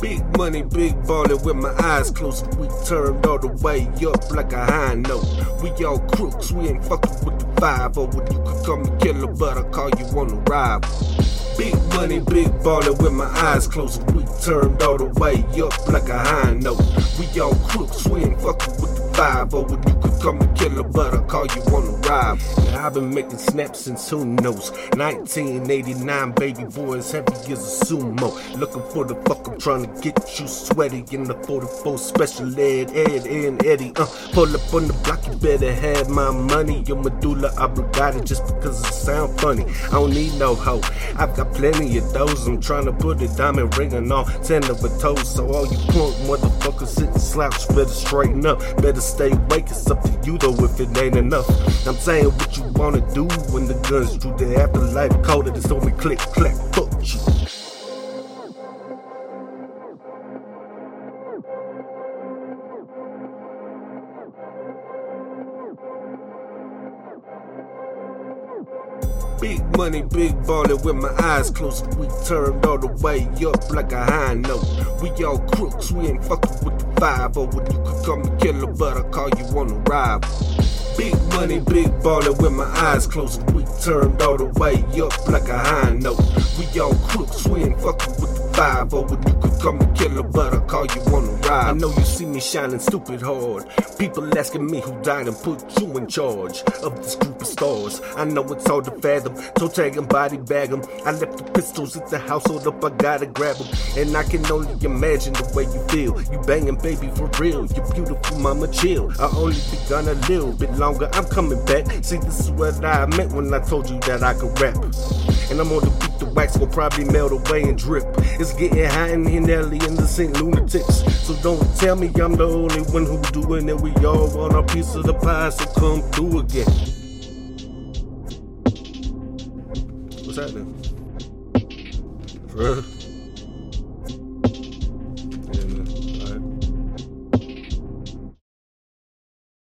Big money, big ballin' with my eyes closed. We turned all the way up like a high note. We all crooks, we ain't fucking with the five. Oh. Or what you could call me killer, but I call you on the ride. Big money, big ballin' with my eyes closed. We turned all the way up like a high note. We all crooks, we ain't fucking with the five. Or what you could call me killer, but I call you on the ride. I've been making snaps since who knows. 1989, baby boys heavy as a sumo. Looking for the fuck, I'm trying to get you sweaty in the 44 special ed, Ed, and Eddie. Uh, pull up on the block, you better have my money. Your medulla oblongata just because it sound funny. I don't need no hoe. I've got plenty of those. I'm trying to put a diamond ring on all 10 of a toes. So all you punk motherfuckers sitting slouch, better straighten up. Better stay awake. It's up to you though if it ain't enough. I'm saying what you wanna do when the guns drew the afterlife colder. Just told me click, clack, fuck you. Big money, big ballin' with my eyes closed. We turned all the way up like a high note. We all crooks, we ain't fucking with the five. Oh. Or what you could call me killer, but I call you on the ride. Big money, big ballin' with my eyes closed. We turned all the way up like a high note. We all crooks, we ain't fucking with five. What you could call me killer, but I call you on the ride. I know you see me shining stupid hard. People asking me who died and put you in charge of this group of stars. I know it's hard to fathom, so tag 'em, body bag bag 'em. I left the pistols at the house, hold up, I gotta grab 'em. And I can only imagine the way you feel. You banging, baby, for real. You beautiful, mama, chill. I only begun a little bit longer, I'm coming back. See, this is what I meant when I told you that I could rap. And I'm on the beat, the wax will probably melt away and drip. It's getting hot in here, Nelly, and the St. Lunatics. So don't tell me I'm the only one who doing it. We all want a piece of the pie, so come through again. What's happening? For?